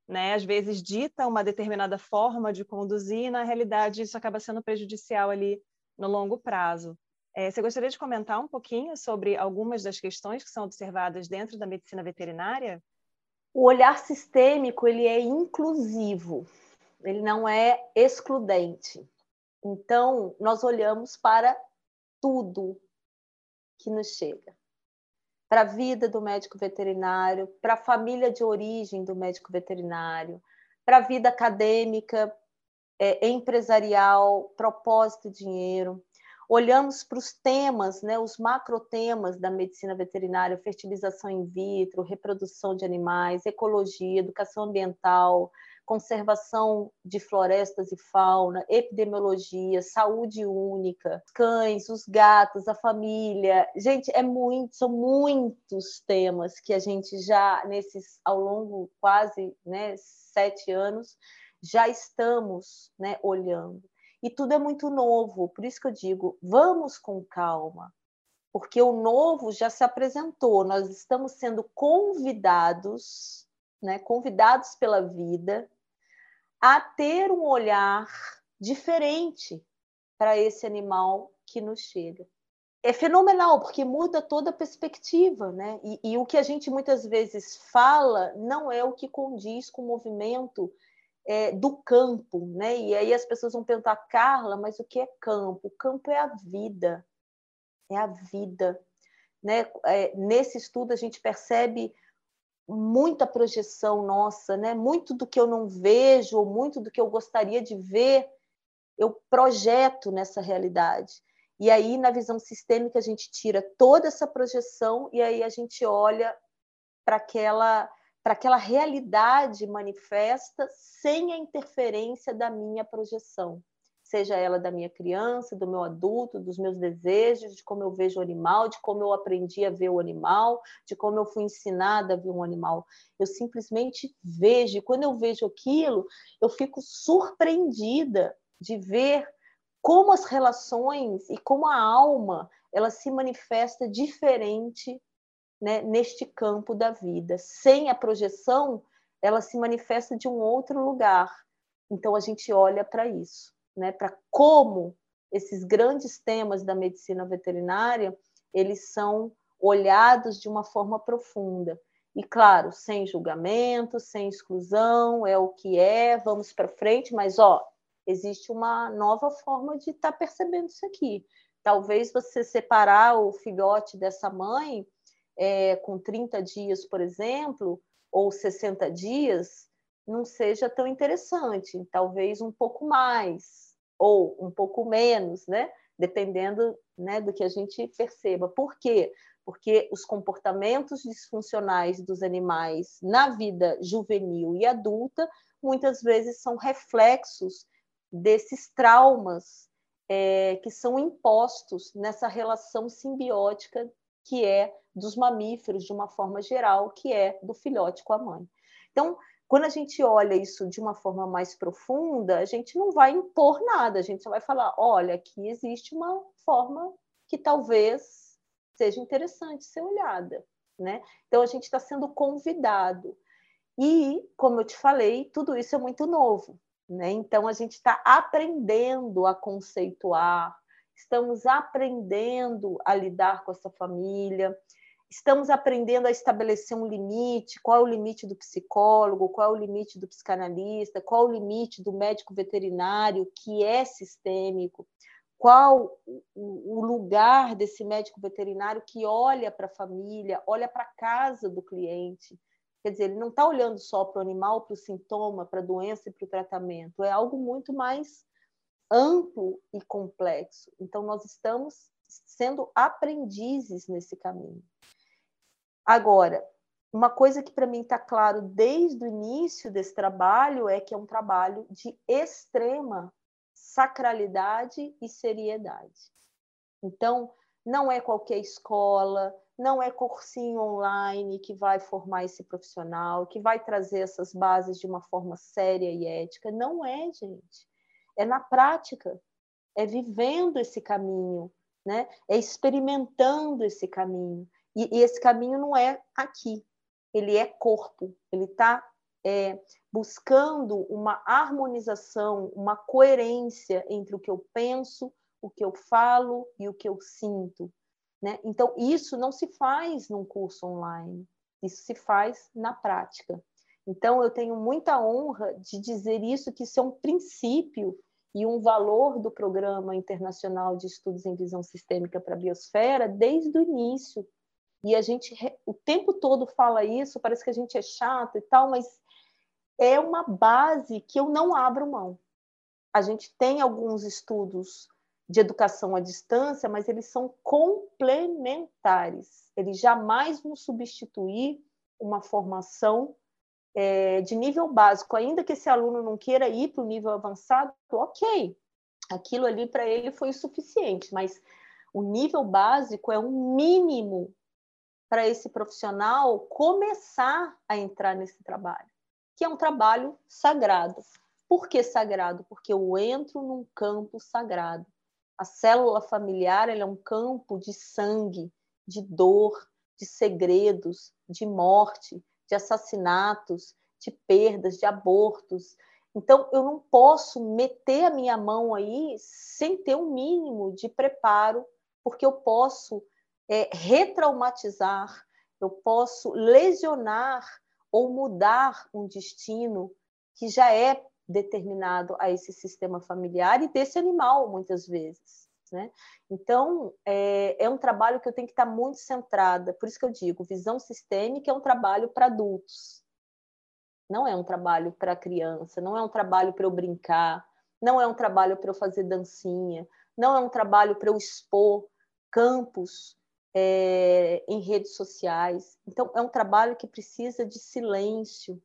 né, às vezes dita uma determinada forma de conduzir, e na realidade isso acaba sendo prejudicial ali no longo prazo. É, você gostaria de comentar um pouquinho sobre algumas das questões que são observadas dentro da medicina veterinária? O olhar sistêmico ele é inclusivo, ele não é excludente. Então, nós olhamos para tudo, que nos chega. Para a vida do médico veterinário, para a família de origem do médico veterinário, para a vida acadêmica, é, empresarial, propósito e dinheiro. Olhamos para os temas, né, os macrotemas da medicina veterinária, fertilização in vitro, reprodução de animais, ecologia, educação ambiental, conservação de florestas e fauna, epidemiologia, saúde única, cães, os gatos, a família. Gente, é muito, são muitos temas que a gente já nesses ao longo quase, né, sete anos já estamos, né, olhando. E tudo é muito novo, por isso que eu digo, vamos com calma, porque o novo já se apresentou, nós estamos sendo convidados, né, convidados pela vida a ter um olhar diferente para esse animal que nos chega. É fenomenal, porque muda toda a perspectiva, né? E, e, o que a gente muitas vezes fala não é o que condiz com o movimento é, do campo, né? E aí as pessoas vão perguntar, Carla, mas o que é campo? O campo é a vida, é a vida. Né? É, nesse estudo a gente percebe muita projeção nossa, né? Muito do que eu não vejo, muito do que eu gostaria de ver, eu projeto nessa realidade. E aí, na visão sistêmica, a gente tira toda essa projeção e aí a gente olha para aquela para aquela realidade manifesta sem a interferência da minha projeção, seja ela da minha criança, do meu adulto, dos meus desejos, de como eu vejo o animal, de como eu aprendi a ver o animal, de como eu fui ensinada a ver um animal. Eu simplesmente vejo, e quando eu vejo aquilo, eu fico surpreendida de ver como as relações e como a alma ela se manifesta diferente né, neste campo da vida. Sem a projeção, ela se manifesta de um outro lugar. Então a gente olha para isso, né, para como esses grandes temas da medicina veterinária eles são olhados de uma forma profunda. E claro, sem julgamento, sem exclusão, é o que é, vamos para frente, mas ó, existe uma nova forma de estar tá percebendo isso aqui. Talvez você separar o filhote dessa mãe é, com 30 dias, por exemplo, ou 60 dias, não seja tão interessante. Talvez um pouco mais, ou um pouco menos, né? Dependendo né, do que a gente perceba. Por quê? Porque os comportamentos disfuncionais dos animais na vida juvenil e adulta muitas vezes são reflexos desses traumas é, que são impostos nessa relação simbiótica que é dos mamíferos de uma forma geral, que é do filhote com a mãe. Então, quando a gente olha isso de uma forma mais profunda, a gente não vai impor nada, a gente só vai falar: olha, aqui existe uma forma que talvez seja interessante ser olhada. Né? Então, a gente está sendo convidado. E, como eu te falei, tudo isso é muito novo. Né? Então, a gente está aprendendo a conceituar, estamos aprendendo a lidar com essa família, estamos aprendendo a estabelecer um limite, qual é o limite do psicólogo, qual é o limite do psicanalista, qual é o limite do médico veterinário, que é sistêmico, qual o lugar desse médico veterinário que olha para a família, olha para a casa do cliente, Quer dizer, ele não está olhando só para o animal, para o sintoma, para a doença e para o tratamento. É algo muito mais amplo e complexo. Então, nós estamos sendo aprendizes nesse caminho. Agora, uma coisa que para mim está claro desde o início desse trabalho é que é um trabalho de extrema sacralidade e seriedade. Então, não é qualquer escola, não é cursinho online que vai formar esse profissional, que vai trazer essas bases de uma forma séria e ética. Não é, gente. É na prática, é vivendo esse caminho, né? é experimentando esse caminho. E, e esse caminho não é aqui, ele é corpo, ele está é, buscando uma harmonização, uma coerência entre o que eu penso, o que eu falo e o que eu sinto. Né? Então, isso não se faz num curso online, isso se faz na prática. Então, eu tenho muita honra de dizer isso, que isso é um princípio e um valor do Programa Internacional de Estudos em Visão Sistêmica para a Biosfera desde o início. E a gente o tempo todo fala isso, parece que a gente é chato e tal, mas é uma base que eu não abro mão. A gente tem alguns estudos de educação à distância, mas eles são complementares. Eles jamais vão substituir uma formação é, de nível básico, ainda que esse aluno não queira ir para o nível avançado, ok, aquilo ali para ele foi o suficiente, mas o nível básico é um mínimo para esse profissional começar a entrar nesse trabalho, que é um trabalho sagrado. Por que sagrado? Porque eu entro num campo sagrado. A célula familiar é um campo de sangue, de dor, de segredos, de morte, de assassinatos, de perdas, de abortos. Então, eu não posso meter a minha mão aí sem ter um mínimo de preparo, porque eu posso é, retraumatizar, eu posso lesionar ou mudar um destino que já é determinado a esse sistema familiar e desse animal, muitas vezes. Né? Então, é, é, um trabalho que eu tenho que estar muito centrada, por isso que eu digo, visão sistêmica é um trabalho para adultos, não é um trabalho para criança, não é um trabalho para eu brincar, não é um trabalho para eu fazer dancinha, não é um trabalho para eu expor campos é, em redes sociais. Então, é um trabalho que precisa de silêncio,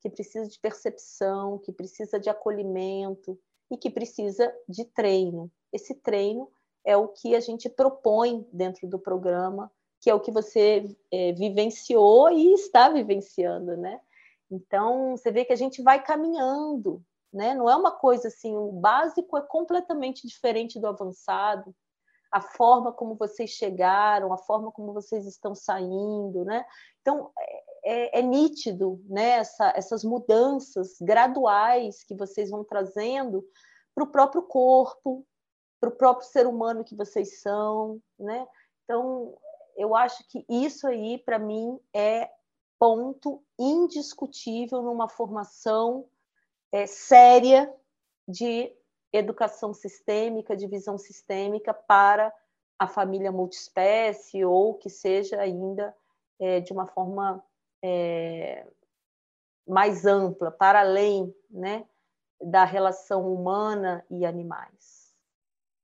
que precisa de percepção, que precisa de acolhimento e que precisa de treino. Esse treino é o que a gente propõe dentro do programa, que é o que você é, vivenciou e está vivenciando, né? Então, você vê que a gente vai caminhando, né? Não é uma coisa assim, o básico é completamente diferente do avançado. A forma como vocês chegaram, a forma como vocês estão saindo, né? Então, é, é, é nítido, né? Essa, essas mudanças graduais que vocês vão trazendo para o próprio corpo, para o próprio ser humano que vocês são, né? Então, eu acho que isso aí, para mim, é ponto indiscutível numa formação é, séria de educação sistêmica, de visão sistêmica para a família multiespécie ou que seja ainda é, de uma forma é, mais ampla, para além né, da relação humana e animais.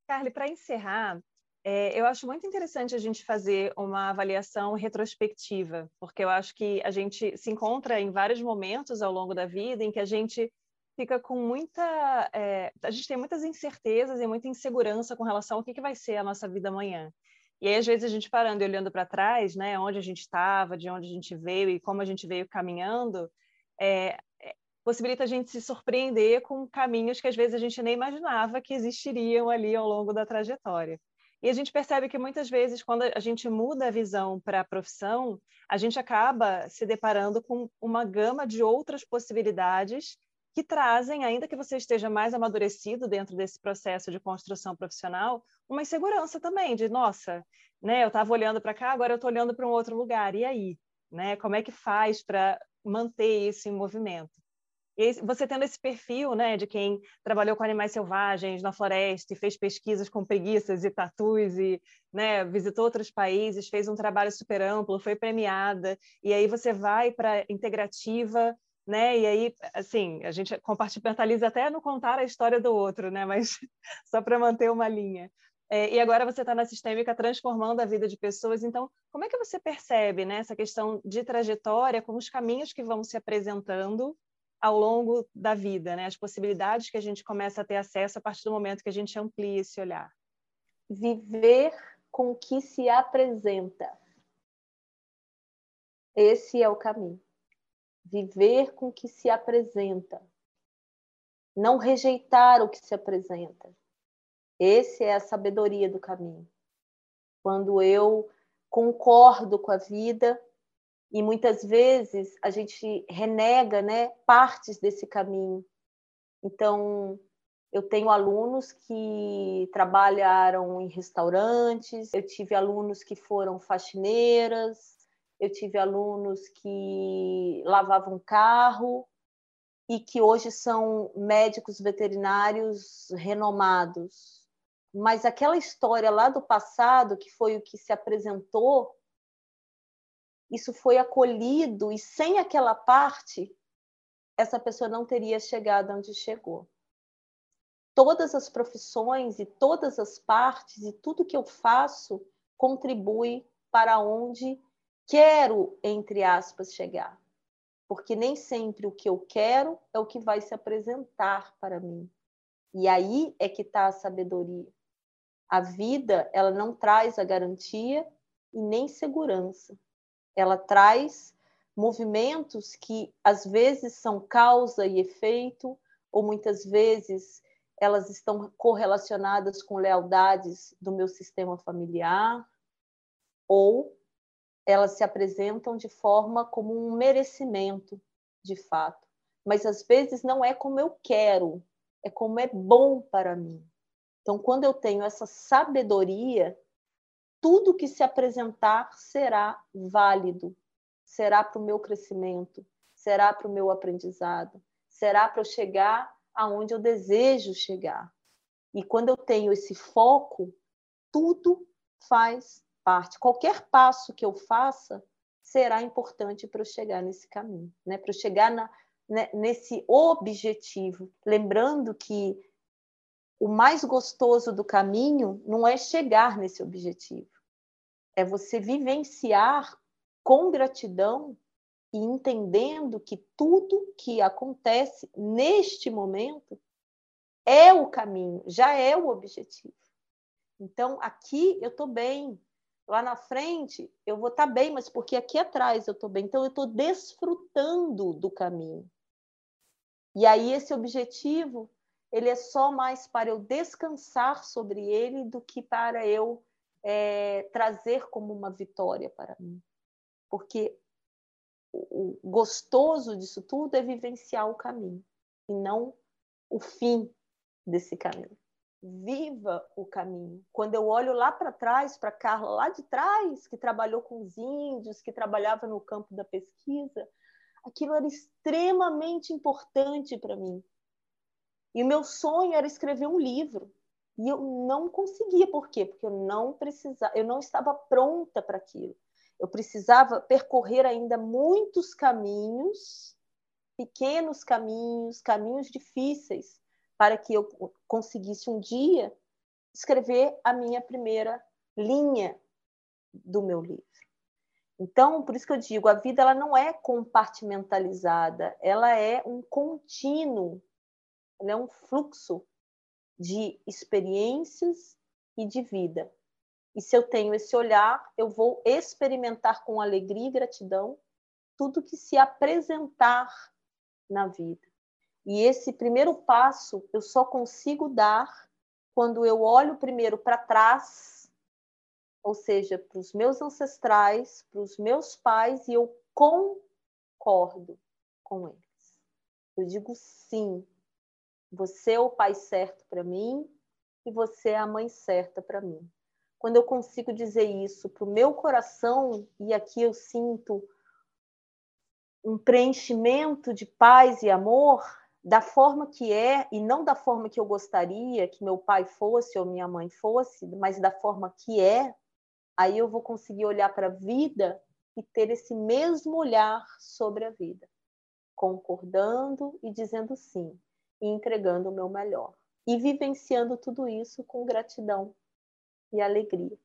Carly, para encerrar, é, eu acho muito interessante a gente fazer uma avaliação retrospectiva, porque eu acho que a gente se encontra em vários momentos ao longo da vida em que a gente fica com muita. É, a gente tem muitas incertezas e muita insegurança com relação ao que, que vai ser a nossa vida amanhã. E aí, às vezes, a gente parando e olhando para trás, né, onde a gente estava, de onde a gente veio e como a gente veio caminhando, é, possibilita a gente se surpreender com caminhos que às vezes a gente nem imaginava que existiriam ali ao longo da trajetória. E a gente percebe que muitas vezes, quando a gente muda a visão para a profissão, a gente acaba se deparando com uma gama de outras possibilidades que trazem, ainda que você esteja mais amadurecido dentro desse processo de construção profissional, uma insegurança também de, nossa, né, eu estava olhando para cá, agora eu estou olhando para um outro lugar, e aí? Né, como é que faz para manter isso em movimento? você tendo esse perfil, né, de quem trabalhou com animais selvagens na floresta e fez pesquisas com preguiças e tatus e, né, visitou outros países, fez um trabalho super amplo, foi premiada, e aí você vai para integrativa, né, e aí, assim, a gente compartimentaliza até no contar a história do outro, né, mas só para manter uma linha. É, e agora você está na sistêmica transformando a vida de pessoas. Então, como é que você percebe né, essa questão de trajetória, com os caminhos que vão se apresentando ao longo da vida, né? As possibilidades que a gente começa a ter acesso a partir do momento que a gente amplia esse olhar. Viver com o que se apresenta. Esse é o caminho. Viver com o que se apresenta. Não rejeitar o que se apresenta. Esse é a sabedoria do caminho. Quando eu concordo com a vida, e muitas vezes a gente renega né, partes desse caminho. Então, eu tenho alunos que trabalharam em restaurantes, eu tive alunos que foram faxineiras, eu tive alunos que lavavam carro e que hoje são médicos veterinários renomados. Mas aquela história lá do passado, que foi o que se apresentou isso foi acolhido e sem aquela parte, essa pessoa não teria chegado onde chegou. Todas as profissões e todas as partes e tudo que eu faço contribui para onde quero, entre aspas, chegar. Porque nem sempre o que eu quero é o que vai se apresentar para mim. E aí é que está a sabedoria. A vida, ela não traz a garantia e nem segurança ela traz movimentos que às vezes são causa e efeito, ou muitas vezes elas estão correlacionadas com lealdades do meu sistema familiar, ou elas se apresentam de forma como um merecimento, de fato. Mas às vezes não é como eu quero, é como é bom para mim. Então, quando eu tenho essa sabedoria, tudo que se apresentar será válido, será para o meu crescimento, será para o meu aprendizado, será para eu chegar aonde eu desejo chegar. E quando eu tenho esse foco, tudo faz parte. Qualquer passo que eu faça será importante para eu chegar nesse caminho, né? para eu chegar na, né, nesse objetivo. Lembrando que o mais gostoso do caminho não é chegar nesse objetivo, é você vivenciar com gratidão e entendendo que tudo que acontece neste momento é o caminho, já é o objetivo. Então, aqui eu estou bem, lá na frente eu vou estar tá bem, mas porque aqui atrás eu estou bem. Então, eu estou desfrutando do caminho. E aí, esse objetivo, ele é só mais para eu descansar sobre ele do que para eu é, trazer como uma vitória para mim. Porque o gostoso disso tudo é vivenciar o caminho e não o fim desse caminho. Viva o caminho. Quando eu olho lá para trás, para Carla lá de trás, que trabalhou com os índios, que trabalhava no campo da pesquisa, aquilo era extremamente importante para mim. E o meu sonho era escrever um livro. E eu não conseguia, por quê? Porque eu não precisava, eu não estava pronta para aquilo. Eu precisava percorrer ainda muitos caminhos, pequenos caminhos, caminhos difíceis, para que eu conseguisse um dia escrever a minha primeira linha do meu livro. Então, por isso que eu digo, a vida ela não é compartimentalizada, ela é um contínuo, é um fluxo de experiências e de vida. E se eu tenho esse olhar, eu vou experimentar com alegria e gratidão tudo que se apresentar na vida. E esse primeiro passo eu só consigo dar quando eu olho primeiro para trás, ou seja, para os meus ancestrais, para os meus pais, e eu concordo com eles. Eu digo sim, você é o pai certo para mim e você é a mãe certa para mim quando eu consigo dizer isso para o meu coração, e aqui eu sinto um preenchimento de paz e amor da forma que é, e não da forma que eu gostaria que meu pai fosse ou minha mãe fosse, mas da forma que é, aí eu vou conseguir olhar para a vida e ter esse mesmo olhar sobre a vida, concordando e dizendo sim, e entregando o meu melhor. E vivenciando tudo isso com gratidão e alegria.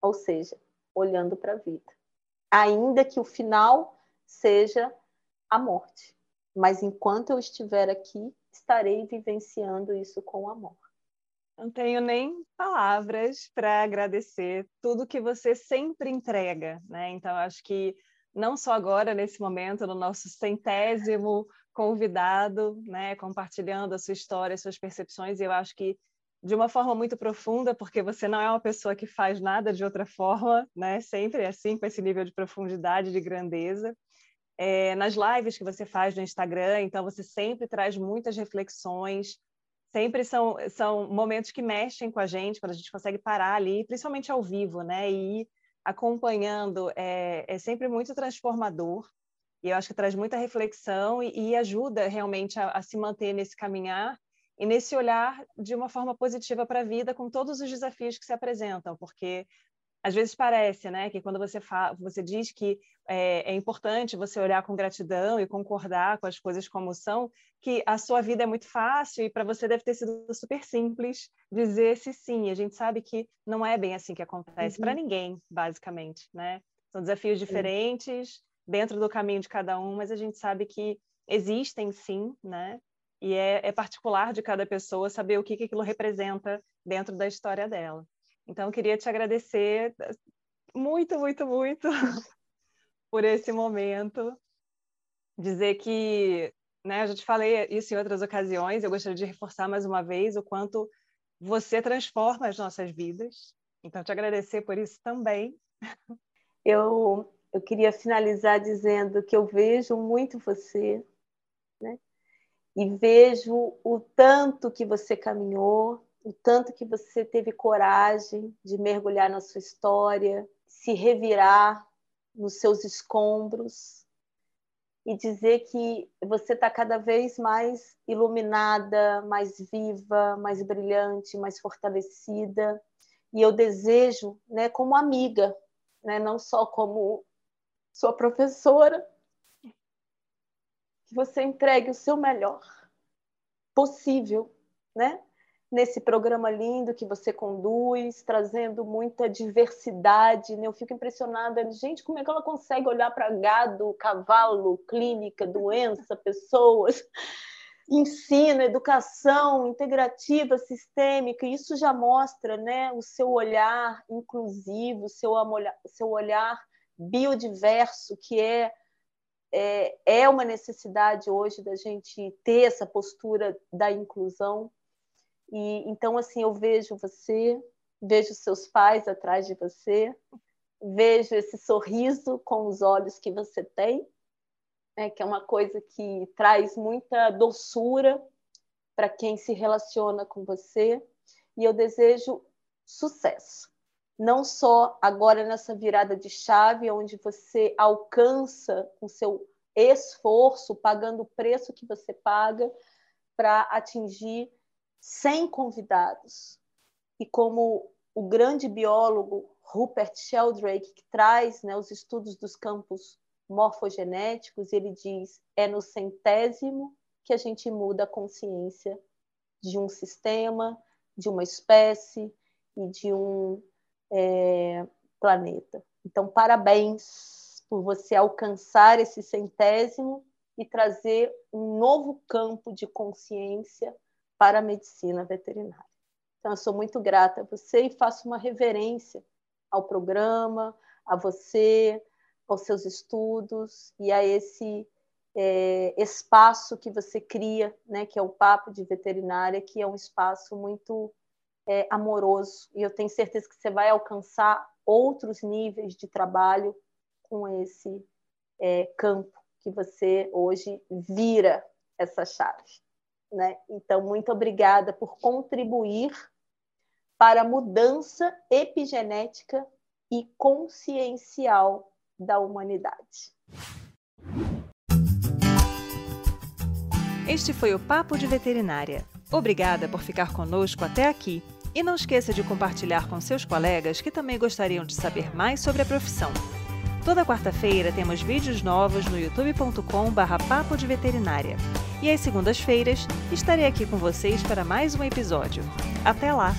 Ou seja, olhando para a vida. Ainda que o final seja a morte. Mas enquanto eu estiver aqui, estarei vivenciando isso com amor. Não tenho nem palavras para agradecer tudo que você sempre entrega, né? Então acho que não só agora nesse momento no nosso centésimo convidado, né, compartilhando a sua história, suas percepções, eu acho que de uma forma muito profunda, porque você não é uma pessoa que faz nada de outra forma, né? Sempre é assim, com esse nível de profundidade, de grandeza. É, nas lives que você faz no Instagram, então você sempre traz muitas reflexões, sempre são, são momentos que mexem com a gente, quando a gente consegue parar ali, principalmente ao vivo, né? E ir acompanhando é, é sempre muito transformador. E eu acho que traz muita reflexão e, e ajuda realmente a, a se manter nesse caminhar e nesse olhar de uma forma positiva para a vida com todos os desafios que se apresentam, porque às vezes parece, né, que quando você fala, você diz que é, é, importante você olhar com gratidão e concordar com as coisas como são, que a sua vida é muito fácil e para você deve ter sido super simples dizer esse sim. A gente sabe que não é bem assim que acontece uhum. para ninguém, basicamente, né? São desafios diferentes dentro do caminho de cada um, mas a gente sabe que existem sim, né? e é, é, particular de cada pessoa saber o que, que aquilo representa dentro da história dela. Então, queria te agradecer muito, muito, muito por esse momento. Dizer que, né, eu já te falei isso em outras ocasiões, eu gostaria de reforçar mais uma vez o quanto você transforma as nossas vidas. Então, te agradecer por isso também. Eu, eu queria finalizar dizendo que eu vejo muito você, né? e vejo o tanto que você caminhou, o tanto que você teve coragem de mergulhar na sua história, se revirar nos seus escombros e dizer que você está cada vez mais iluminada, mais viva, mais brilhante, mais fortalecida. E eu desejo, né, como amiga, né, não só como sua professora, que você entregue o seu melhor possível, né? Nesse programa lindo que você conduz, trazendo muita diversidade, né? Eu fico impressionada, gente, como é que ela consegue olhar para gado, cavalo, clínica, doença, pessoas, ensino, educação integrativa, sistêmica, isso já mostra né, o seu olhar inclusivo, o seu, seu olhar biodiverso, que é, é, é uma necessidade hoje da gente ter essa postura da inclusão. E então, assim, eu vejo você, vejo seus pais atrás de você, vejo esse sorriso com os olhos que você tem, né, que é uma coisa que traz muita doçura para quem se relaciona com você. E eu desejo sucesso. Não só agora nessa virada de chave, onde você alcança o seu esforço, pagando o preço que você paga para atingir 100 convidados. E como o grande biólogo Rupert Sheldrake, que traz né, os estudos dos campos morfogenéticos, ele diz é no centésimo que a gente muda a consciência de um sistema, de uma espécie e de um é, planeta. Então, parabéns por você alcançar esse centésimo e trazer um novo campo de consciência para a medicina veterinária. Então, eu sou muito grata a você e faço uma reverência ao programa, a você, aos seus estudos e a esse é, espaço que você cria, né, que é o Papo de Veterinária, que é um espaço muito é, amoroso. E eu tenho certeza que você vai alcançar outros níveis de trabalho com esse é, campo que você hoje vira essa chave. Né? Então, muito obrigada por contribuir para a mudança epigenética e consciencial da humanidade. Este foi o Papo de Veterinária. Obrigada por ficar conosco até aqui. E não esqueça de compartilhar com seus colegas que também gostariam de saber mais sobre a profissão. Toda quarta-feira temos vídeos novos no youtube.com/barra Papo de Veterinária. E às segundas-feiras estarei aqui com vocês para mais um episódio. Até lá!